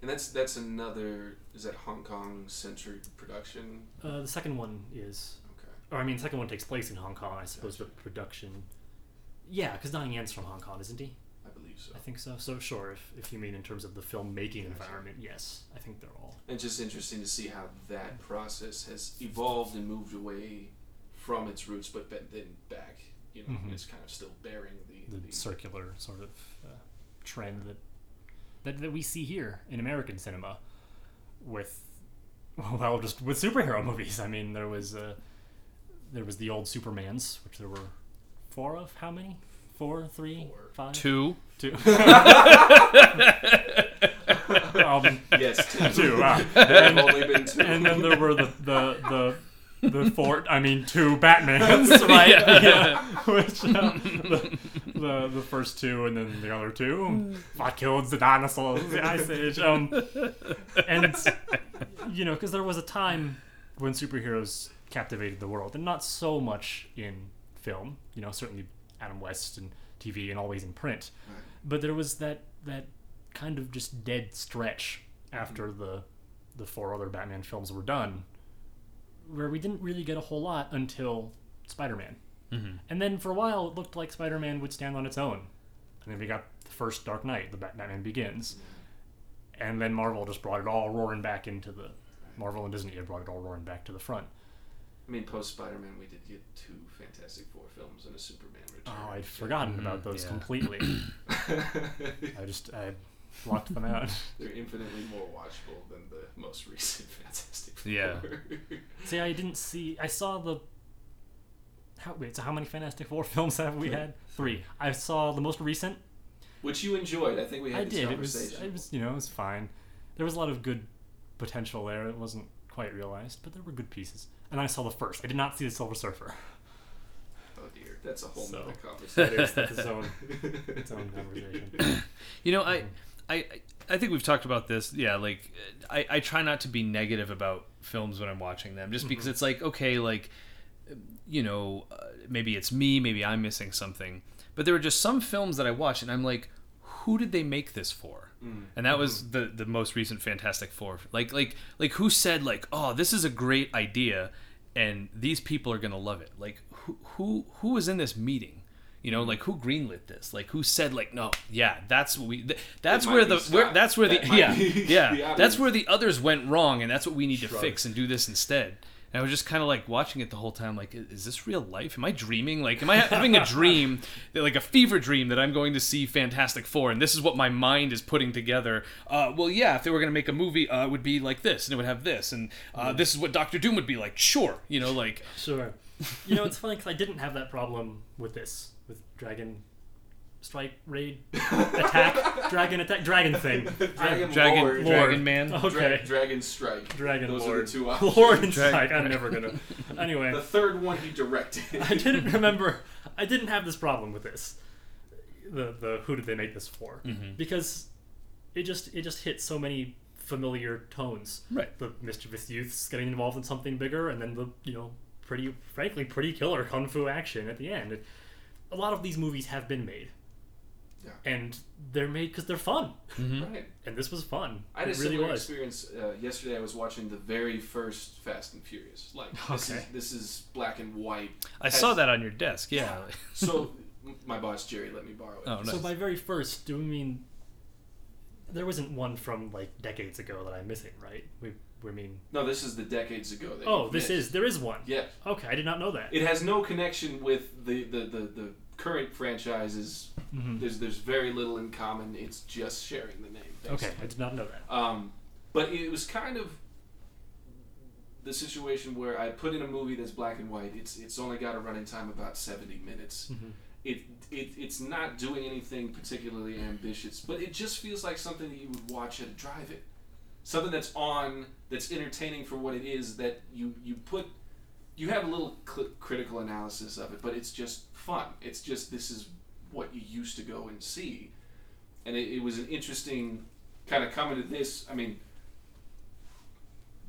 And that's that's another is that Hong Kong centered production. Uh, the second one is Okay. Or I mean, the second one takes place in Hong Kong, I suppose, but production. Yeah, because Donnie Yen's from Hong Kong, isn't he? I believe so. I think so. So sure, if, if you mean in terms of the filmmaking Gotcha. environment, yes, I think they're all. It's just interesting to see how that process has evolved and moved away from its roots, but then back. You know, Mhm. it's kind of still bearing the, The the circular sort of uh, trend that, that that we see here in American cinema, with well, just with superhero movies. I mean, there was uh, there was the old Supermans, which there were four of. How many? Four, three, Four. five, Two. two. um, yes, two. two. Wow. There have only been two. and then there were the the the, the four. I mean, two Batmans, right? Yeah. Yeah. Which uh, the, the the first two, and then the other two. I killed the dinosaurs. The Ice Age. Um, and you know, because there was a time when superheroes captivated the world, and not so much in film. You know, certainly Adam West and TV, and always in print. Right. But there was that that kind of just dead stretch after the the four other Batman films were done, where we didn't really get a whole lot until Spider-Man, Mm-hmm. and then for a while it looked like Spider-Man would stand on its own, and then we got the first Dark Knight, the Batman Begins, and then Marvel just brought it all roaring back into the Marvel and Disney had brought it all roaring back to the front. I mean, post Spider Man, we did get two Fantastic Four films and a Superman return. Oh, I'd forgotten Mhm, about those yeah. completely. I just I blocked them out. They're infinitely more watchable than the most recent Fantastic Four. Yeah. See, I didn't see. I saw the how, wait, so how many Fantastic Four films have we had? Three. I saw the most recent. Which you enjoyed. I think we had I this did. It was, conversation. it was, you know, it was fine. There was a lot of good potential there. It wasn't quite realized, but there were good pieces. And I saw the first. I did not see the Silver Surfer. oh dear, that's a whole So- nother That conversation. is its own, its own conversation. You know, I, I, I think we've talked about this. Yeah, like I, I try not to be negative about films when I'm watching them, just because mm-hmm. it's like okay, like you know, uh, maybe it's me, maybe I'm missing something. But there were just some films that I watched, and I'm like, who did they make this for? And that was the the most recent Fantastic Four. Like like like who said like, oh, this is a great idea, and these people are gonna love it. Like who who who was in this meeting? You know, like who greenlit this? Like who said like, no, yeah, that's what we. Th- that's where the where, that's where That the yeah yeah the that's where the others went wrong, and that's what we need to fix and do this instead. And I was just kind of like watching it the whole time, like, is this real life? Am I dreaming? Like, am I having a dream, that, like a fever dream that I'm going to see Fantastic Four, and this is what my mind is putting together? Uh, well, yeah, if they were going to make a movie, uh, it would be like this, and it would have this, and uh, this is what Doctor Doom would be like. Sure, you know, like, Sure. You know, it's funny because I didn't have that problem with this, with Dragon Strike, Raid, Attack, Dragon Attack, Dragon thing. Dragon, Dragon, Lord, Dragon Man. Okay. Dra- Dragon Strike. Dragon Those Lord. are the two options. Lord and Drag- Strike. I'm never gonna. Anyway, The third one he directed. I didn't remember. I didn't have this problem with this. The the who did they make this for? Mm-hmm. Because it just it just hit so many familiar tones. Right. The mischievous youths getting involved in something bigger, and then the you know pretty frankly pretty killer kung fu action at the end. A lot of these movies have been made. Yeah. And they're made because they're fun, Right. and this was fun. I had a it really similar was. experience uh, yesterday. I was watching the very first Fast and Furious. Like this, Okay. is, this is black and white. I saw that on your desk. Yeah. So my boss Jerry let me borrow it. Oh, nice. So by very first, do we mean there wasn't one from like decades ago that I'm missing, right? We we mean No, this is the decades ago. That oh, this missed. is there is one. Yeah, Okay, I did not know that. it has no connection with the the the, the current franchises. Mhm. There's there's very little in common. It's just sharing the name. Okay. I did not know that. Um, but it was kind of the situation where I put in a movie that's black and white. It's it's only got a running time about seventy minutes. Mhm. It, it it's not doing anything particularly ambitious, but it just feels like something that you would watch at a drive-in. Something that's on that's entertaining for what it is. That you you put you have a little cl- critical analysis of it, but it's just fun. It's just this is what you used to go and see, and it, it was an interesting kind of coming to this. I mean,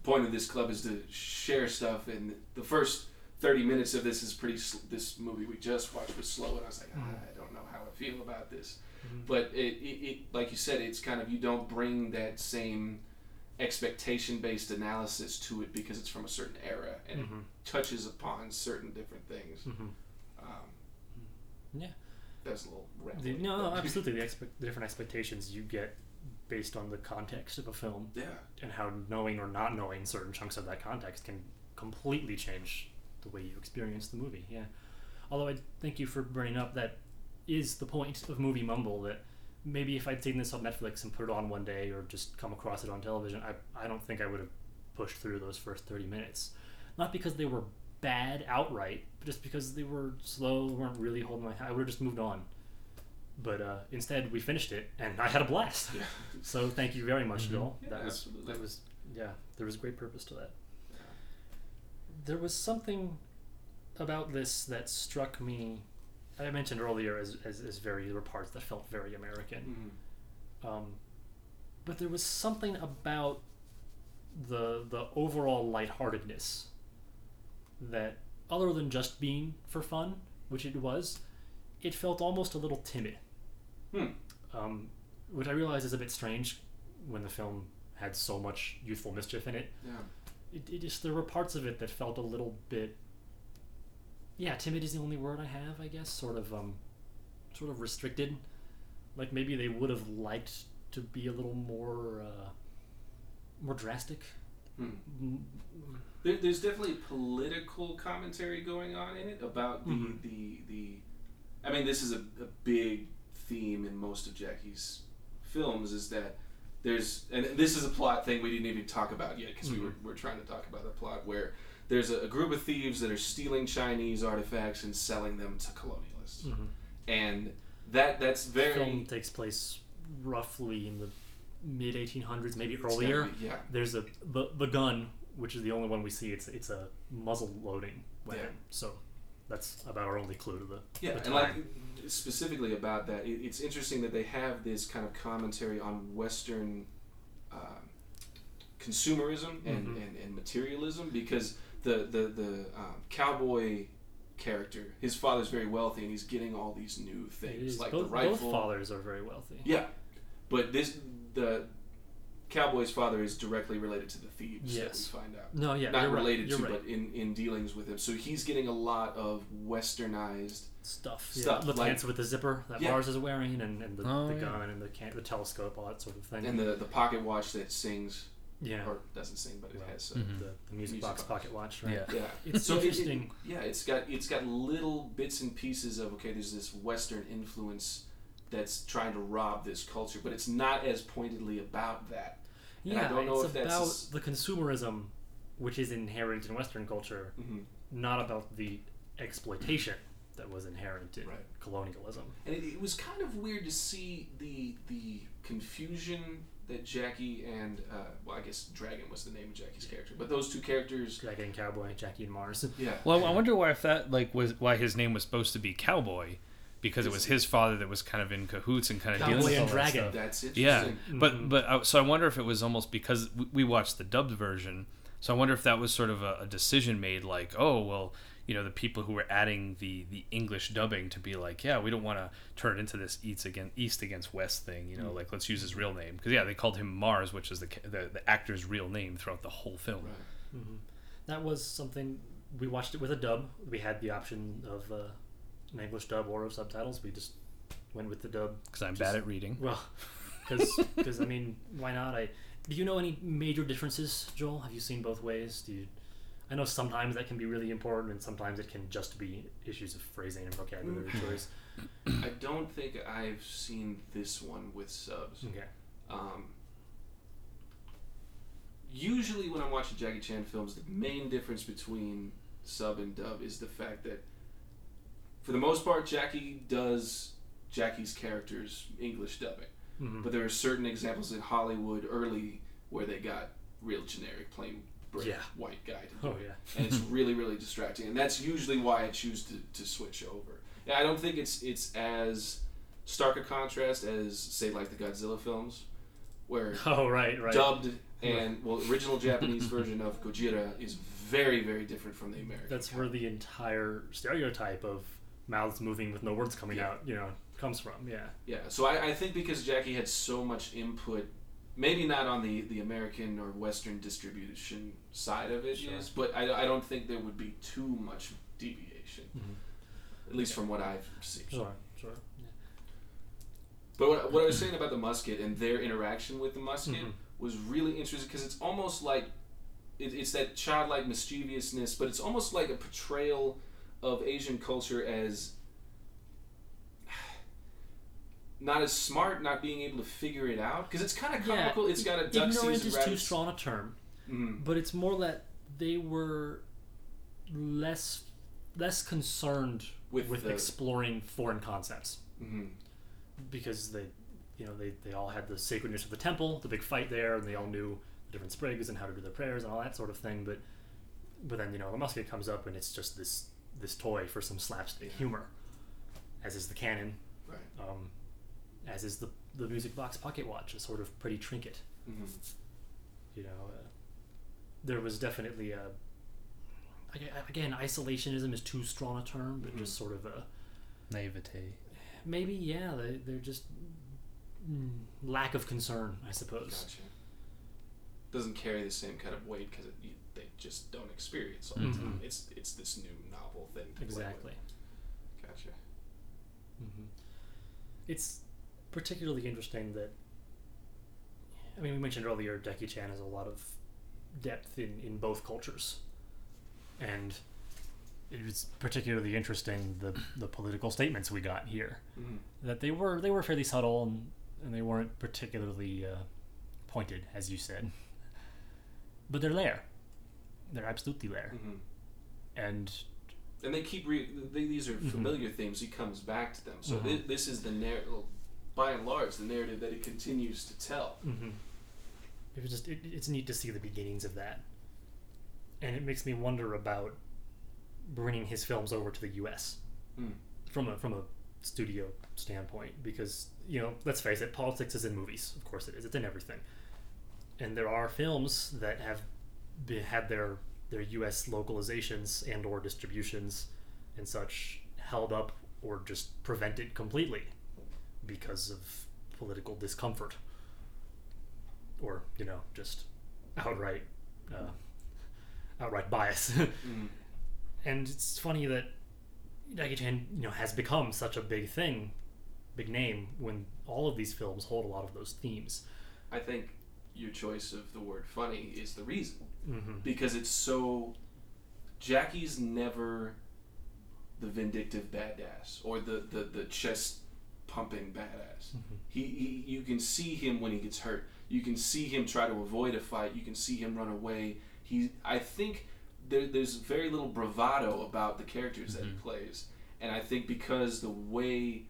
point of this club is to share stuff, and the first thirty minutes of this is pretty. Sl- this movie we just watched was slow, and I was like, ah, I don't know how I feel about this. But it, it, it, like you said, it's kind of you don't bring that same expectation-based analysis to it because it's from a certain era and Mhm. it touches upon certain different things. Mhm. Um, Yeah. that's a little rambling. no, no, absolutely. The, expect, the different expectations you get based on the context of a film Yeah. and how knowing or not knowing certain chunks of that context can completely change the way you experience the movie. Yeah. Although I thank you for bringing up that is the point of movie mumble that maybe if I'd seen this on Netflix and put it on one day or just come across it on television, I, I don't think I would have pushed through those first 30 minutes. Not because they were bad outright, but just because they were slow, weren't really holding my hand. I would have just moved on. But uh, instead, we finished it, and I had a blast. Yeah. So thank you very much, Mhm. Joel. Yeah, that was absolutely. that was yeah. There was great purpose to that. There was something about this that struck me. I mentioned earlier as, as, as very there were parts that felt very American, Mhm. um, but there was something about the the overall lightheartedness that, other than just being for fun, which it was, it felt almost a little timid Hmm. um, which I realize is a bit strange when the film had so much youthful mischief in it. Yeah. It, it just there were parts of it that felt a little bit. Yeah, timid is the only word I have, I guess. Sort of, um, sort of restricted. Like maybe they would have liked to be a little more, uh, more drastic. Hmm. Mm, There, there's definitely political commentary going on in it about the Mhm. the, the I mean this is a, a big theme in most of Jackie's films is that there's and this is a plot thing we didn't even talk about yet because we Mhm. were, we're trying to talk about the plot where there's a, a group of thieves that are stealing Chinese artifacts and selling them to colonialists, Mhm. and that that's very film takes place roughly in the mid 1800s, maybe it's earlier. be- yeah, There's a the, the gun, which is the only one we see. It's it's a muzzle loading weapon. Yeah. So that's about our only clue to the Yeah, the and like specifically about that, it, it's interesting that they have this kind of commentary on Western um, consumerism and, Mhm. and, and materialism because the the the um, cowboy character, his father's very wealthy and he's getting all these new things like both, the rifle. both fathers are very wealthy. Yeah, but this the cowboy's father is directly related to the thieves Yes. that we find out. No, yeah, Not you're related right. You're to, right. but in, in dealings with him. So he's getting a lot of westernized stuff. Stuff, Yeah. The like- pants with the zipper that Yeah. Mars is wearing, and, and the, Oh, the yeah. gun and the can- the telescope, all that sort of thing. and the, the pocket watch that sings yeah, or doesn't sing, but it Well, has. Uh, Mhm. the, the music, Music box box. pocket watch, right? Yeah. Yeah, It's so it- it- interesting. yeah, it's got it's got little bits and pieces of okay. There's this Western influence that's trying to rob this culture, but it's not as pointedly about that. And I Yeah, don't know it's if that's about s- the consumerism, which is inherent in Western culture, hmm not about the exploitation that was inherent in Right. colonialism. And it, it was kind of weird to see the the confusion that Jackie and uh, well, I guess Dragon was the name of Jackie's character, but those two characters, Dragon and Cowboy, Jackie and Mars. yeah. Well, I wonder why if that like was why his name was supposed to be Cowboy, because it was his father that was kind of in cahoots and kind of Cowboy dealing with and all that Dragon. stuff. That's interesting. Yeah, but Mhm. but I, so I wonder if it was almost because we, we watched the dubbed version. So I wonder if that was sort of a, a decision made, like, oh well, you know, the people who were adding the the English dubbing to be like, yeah, we don't want to turn it into this east against east against west thing, you know, Mm. like let's use his real name because yeah, they called him Mars, which is the, the the actor's real name throughout the whole film. Right. hmm That was something we watched it with a dub. We had the option of uh, an English dub or of subtitles. We just went with the dub. Because I'm Just- bad at reading. Well, because I mean, why not? I do you know any major differences, Joel? Have you seen both ways? Do you? I know sometimes that can be really important, and sometimes it can just be issues of phrasing and vocabulary choice. I don't think I've seen this one with subs. Okay. Um, usually, when I'm watching Jackie Chan films, the main difference between sub and dub is the fact that, for the most part, Jackie does Jackie's characters English dubbing. Mhm. But there are certain examples in Hollywood early where they got real generic, plain brick Yeah. white guy to do Oh it. yeah. and it's really really distracting and that's usually why i choose to, to switch over yeah i don't think it's it's as stark a contrast as say like the godzilla films where Oh right, right. dubbed and well original japanese version of gojira is very very different from the american That's where the entire stereotype of mouths moving with no words coming Yeah. out, you know, comes from. Yeah. yeah so I, I think because jackie had so much input maybe not on the, the american or western distribution side of it is, Sure. but I, I don't think there would be too much deviation Mhm. at least from what i've seen Sure. Sure. But what, what I was saying about the musket and their interaction with the musket Mhm. was really interesting because it's almost like it, it's that childlike mischievousness, but it's almost like a portrayal of Asian culture as not as smart, not being able to figure it out because it's kind of Yeah, comical. it's got a duck Ignorant is too strong a term, Mhm. but it's more that they were less less concerned With with the- exploring foreign concepts Mhm. because they you know they, they all had the sacredness of the temple the big fight there and they all knew the different sprigs and how to do their prayers and all that sort of thing but but then you know the musket comes up and it's just this this toy for some slapstick humor as is the cannon Right. um, as is the the music box pocket watch a sort of pretty trinket Mhm. you know uh, there was definitely a again isolationism is too strong a term but Mhm. just sort of a Naivete. maybe yeah they, they're just mm, lack of concern i suppose Gotcha. Doesn't carry the same kind of weight because they just don't experience all the time. Mhm. It's it's this new novel thing. To play with. exactly Gotcha. hmm it's particularly interesting that i mean we mentioned earlier Jackie chan has a lot of depth in, in both cultures and it was particularly interesting the the political statements we got here Mhm. that they were they were fairly subtle and, and they weren't particularly uh, pointed, as you said. But they're there. they're absolutely there, hmm and And they keep re- they, these are Mhm. familiar themes. He comes back to them. So Mhm. thi- this is the narrative, by and large, the narrative that he continues to tell. Mm-hmm. It was just it, it's neat to see the beginnings of that, and it makes me wonder about bringing his films over to the U.S. Mm. from a from a studio standpoint because you know let's face it, politics is in movies. Of course it is. It's in everything, and there are films that have be, had their their U.S. localizations and or distributions and such held up or just prevented completely because of political discomfort or you know just outright uh, outright bias. Mm. and it's funny that Jackie Chan you know has become such a big thing, big name when all of these films hold a lot of those themes. I think your choice of the word funny is the reason Mm-hmm. because it's so. Jackie's never the vindictive badass or the the, the chest pumping badass. Mhm. He, he you can see him when he gets hurt. You can see him try to avoid a fight. You can see him run away. He I think there, there's very little bravado about the characters that he Mhm. plays, and I think because the way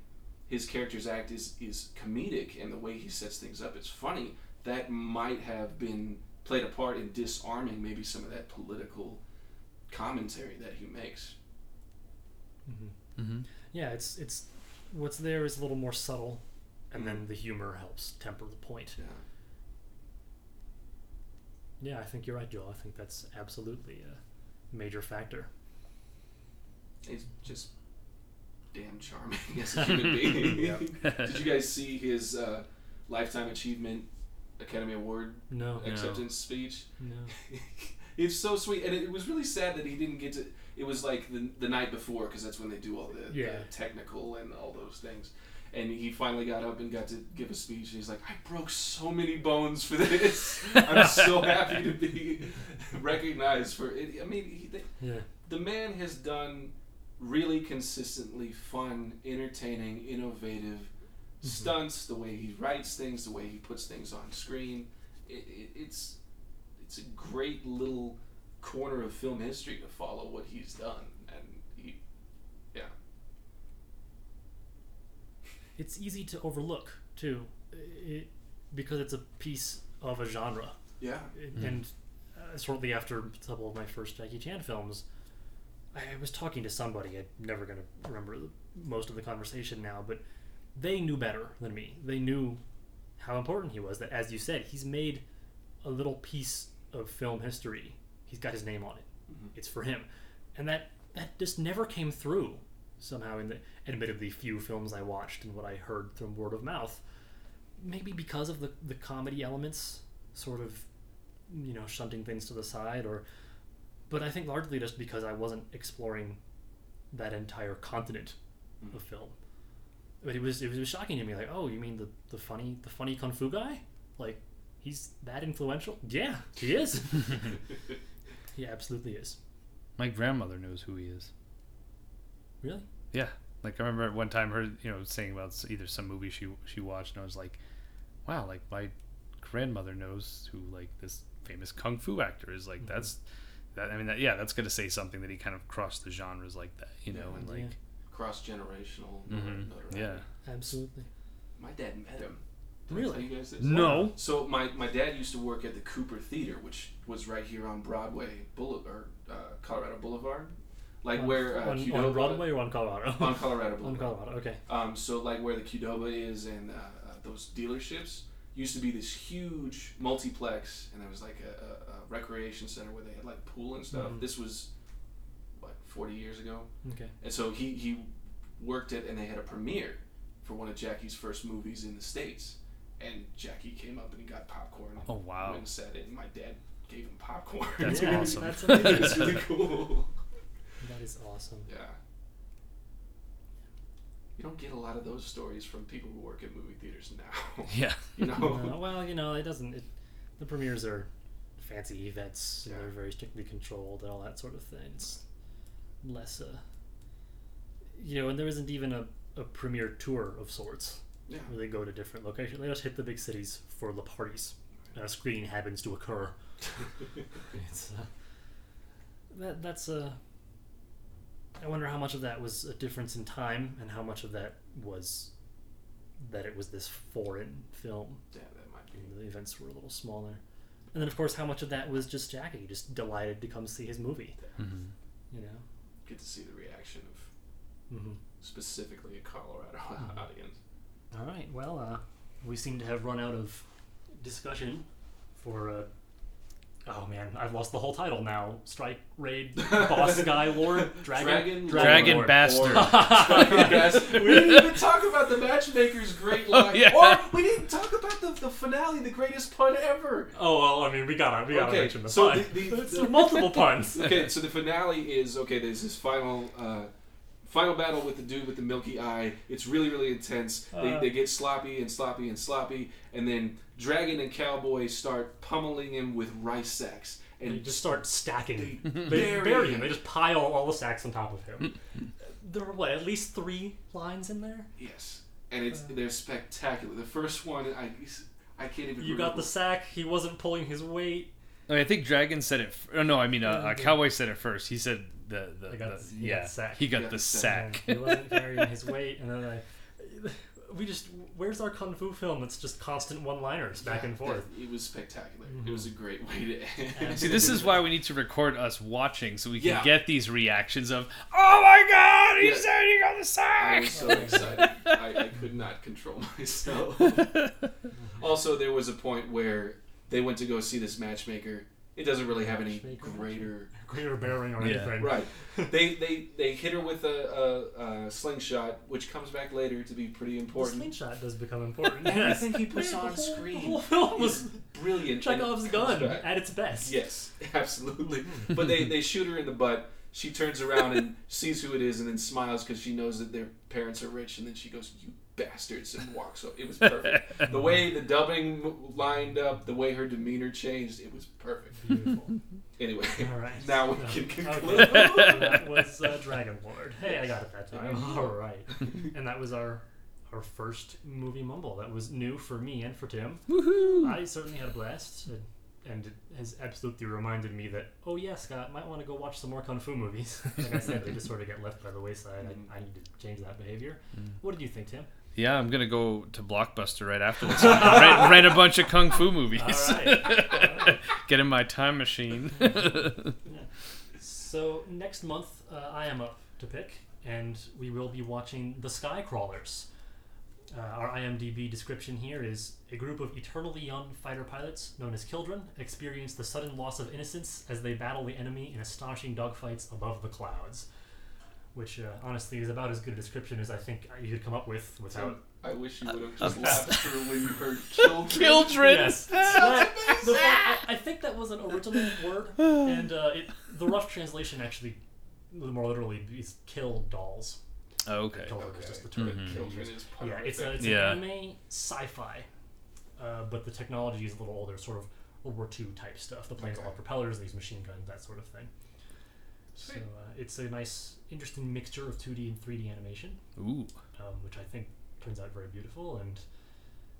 his characters act is is comedic and the way he sets things up, it's funny. That might have been played a part in disarming maybe some of that political commentary that he makes. Mm-hmm. Mm-hmm. Yeah, it's it's what's there is a little more subtle, and then the humor helps temper the point. Yeah. Yeah, I think you're right, Joel. I think that's absolutely a major factor. He's just damn charming as a human being. Yeah. Did you guys see his uh, Lifetime Achievement Academy Award No, acceptance speech? no. it's so sweet, and it was really sad that he didn't get to. It was like the, the night before because that's when they do all the, the technical and all those things. And he finally got up and got to give a speech, and he's like, "I broke so many bones for this. I'm so happy to be recognized for it." I mean, he, they, Yeah. the man has done really consistently fun, entertaining, innovative mm-hmm. stunts. The way he writes things, the way he puts things on screen, it, it, it's it's a great little corner of film history to follow what he's done, and he, yeah, It's easy to overlook too, it, because it's a piece of a genre. yeah, It- And uh, shortly after a couple of my first Jackie Chan films, I was talking to somebody. I'm never going to remember the, most of the conversation now, but they knew better than me. They knew how important he was. That, as you said, he's made a little piece of film history. He's got his name on it. Mhm. It's for him, and that that just never came through somehow in the admittedly few films I watched and what I heard from word of mouth. Maybe because of the the comedy elements, sort of you know shunting things to the side or but i think largely just because i wasn't exploring that entire continent of film but it was it was shocking to me like oh you mean the, the funny the funny kung fu guy like he's that influential yeah he is he absolutely is My grandmother knows who he is. really Yeah, like I remember one time her, you know, saying about either some movie she she watched, and I was like, "Wow, like my grandmother knows who like this famous kung fu actor is. Like Mhm. that's that. I mean, that yeah, that's gonna say something that he kind of crossed the genres like that, you know, Yeah. and Yeah. like cross generational. Mhm. yeah, absolutely my dad met him. Did I Really? tell you guys this? No. So my, my dad used to work at the Cooper Theater, which was right here on Broadway Boulevard, or uh, Colorado Boulevard, like on, where uh, on, Qdoba on broadway or on colorado on Colorado Boulevard. on colorado okay Um, so like where the Qdoba is and uh, uh, those dealerships used to be this huge multiplex, and there was like a, a, a recreation center where they had like pool and stuff. Mhm. This was what forty years ago, okay and so he he worked it, and they had a premiere for one of Jackie's first movies in the states. And Jackie came up and he got popcorn. and Oh, wow. And said it, and my dad gave him popcorn. That's Yeah, awesome. that's it's amazing. really cool. that is awesome Yeah. You don't get a lot of those stories from people who work at movie theaters now. yeah, you know. No, well, you know, it doesn't. It, the premieres are fancy events. Yeah. They're very strictly controlled and all that sort of thing. It's less, uh, you know, and there isn't even a, a premiere tour of sorts Yeah. where they go to different locations. They just hit the big cities for the parties. And a screening happens to occur. It's, uh, that that's a. I wonder how much of that was a difference in time, and how much of that was that it was this foreign film. Yeah, that might be. and the events were a little smaller. And then, of course, how much of that was just Jackie, just delighted to come see his movie. Mhm. You know. Get to see the reaction of Mm-hmm. specifically a Colorado Mhm. audience. All right. Well, uh, we seem to have run out of discussion for. Uh, oh man, I've lost the whole title now. Strike, raid, boss guy, lord, dragon, Dragon Dragon lord. bastard. Yes. we didn't even talk about the matchmaker's great line. yeah. Or we didn't talk about the, the finale, the greatest pun ever. Oh well, I mean, we gotta we gotta Okay, mention the so pun. the- the- It's the- multiple puns. Okay, so the finale is okay. There's this final, uh, final battle with the dude with the milky eye. It's really, really intense. They, Uh. they get sloppy and sloppy and sloppy, and then Dragon and Cowboy start pummeling him with rice sacks. And They just start stacking. They They bury bury him. him. They just pile all the sacks on top of him. there were what, at least three lines in there. yes, and it's they're spectacular. The first one, I, I can't even. You got the sack. He wasn't pulling his weight. I, mean, I think Dragon said it. F- oh, no, I mean, uh, uh, Cowboy said it first. He said the the, I got- the- he got yeah the sack. he got He got the the sack. he wasn't carrying his weight, and then I. We just where's our kung fu film It's just constant one-liners back Yeah, and forth. that- It was spectacular. It Mhm. was a great way to end. See, this is why we need to record us watching so we can Yeah. get these reactions of, "Oh my God, he Yeah. said he got the I sack!" was so excited. I, I could not control myself. also, there was a point where they went to go see this matchmaker. It doesn't really have any greater. Greater bearing or Yeah. anything. Right. They they they hit her with a, a, a slingshot, which comes back later to be pretty important. The important. slingshot does become important. Everything yes. he puts Man, on whole, screen The whole film was Brilliant. Chekhov's and it comes gun back. at its best. Yes, absolutely. Hmm. But they, they shoot her in the butt. She turns around and sees who it is and then smiles because she knows that their parents are rich. And then she goes, You bastards, and walks up. It was perfect. The way the dubbing lined up, the way her demeanor changed, it was perfect. Beautiful. Anyway, All right. now we No. can Okay. conclude. that was uh, Dragon Lord. Hey, I got it that time. All right. And that was our our first movie mumble. That was new for me and for Tim. Woohoo! I certainly had a blast, and- and it has absolutely reminded me that oh yeah, Scott might want to go watch some more kung fu movies. like I said, they just sort of get left by the wayside. I, I need to change that behavior. What did you think, Tim? Yeah, I'm gonna go to Blockbuster right after this. rent, rent a bunch of kung fu movies. All right. Get in my time machine. So next month, uh, I am up to pick, and we will be watching The Sky Crawlers. Uh, our IMDb description here is a group of eternally young fighter pilots known as Kildren experience the sudden loss of innocence as they battle the enemy in astonishing dogfights above the clouds. Which uh, honestly is about as good a description as I think you could come up with without. I wish you would have just laughed through when you heard Kildren. Kildren. Yes, the- I, I think that was an original word, and uh, it, the rough translation actually, more literally, is "kill dolls." Oh, okay. Dollar is Okay. just the term. Mhm. Children use. is Yeah, it's, a, it's Yeah. an anime sci-fi, uh, but the technology is a little older, sort of World War II type stuff. The planes all have propellers, these machine guns, that sort of thing. So uh, it's a nice, interesting mixture of 2D and 3D animation, Ooh. um, which I think turns out very beautiful, and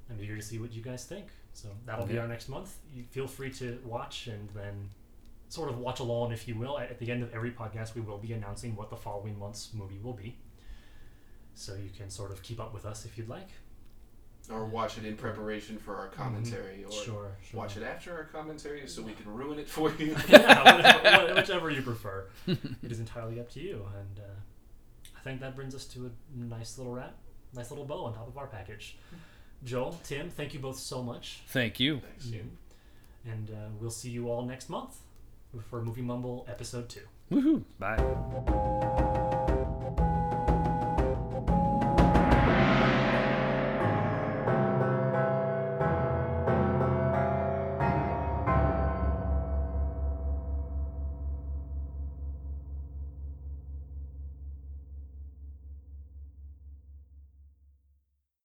I'm eager to see what you guys think. So that'll be our next month. You feel free to watch and then sort of watch along, if you will. At, at the end of every podcast, we will be announcing what the following month's movie will be. So you can sort of keep up with us if you'd like. Or watch it in preparation for our commentary, or Sure, sure. watch it after our commentary so we can ruin it for you. yeah, whatever, whichever you prefer. It is entirely up to you. And uh, I think that brings us to a nice little wrap, nice little bow on top of our package. Joel, Tim, thank you both so much. Thank you. Thanks, Ian. And uh, we'll see you all next month for Movie Mumble Episode 2. Woohoo. Bye.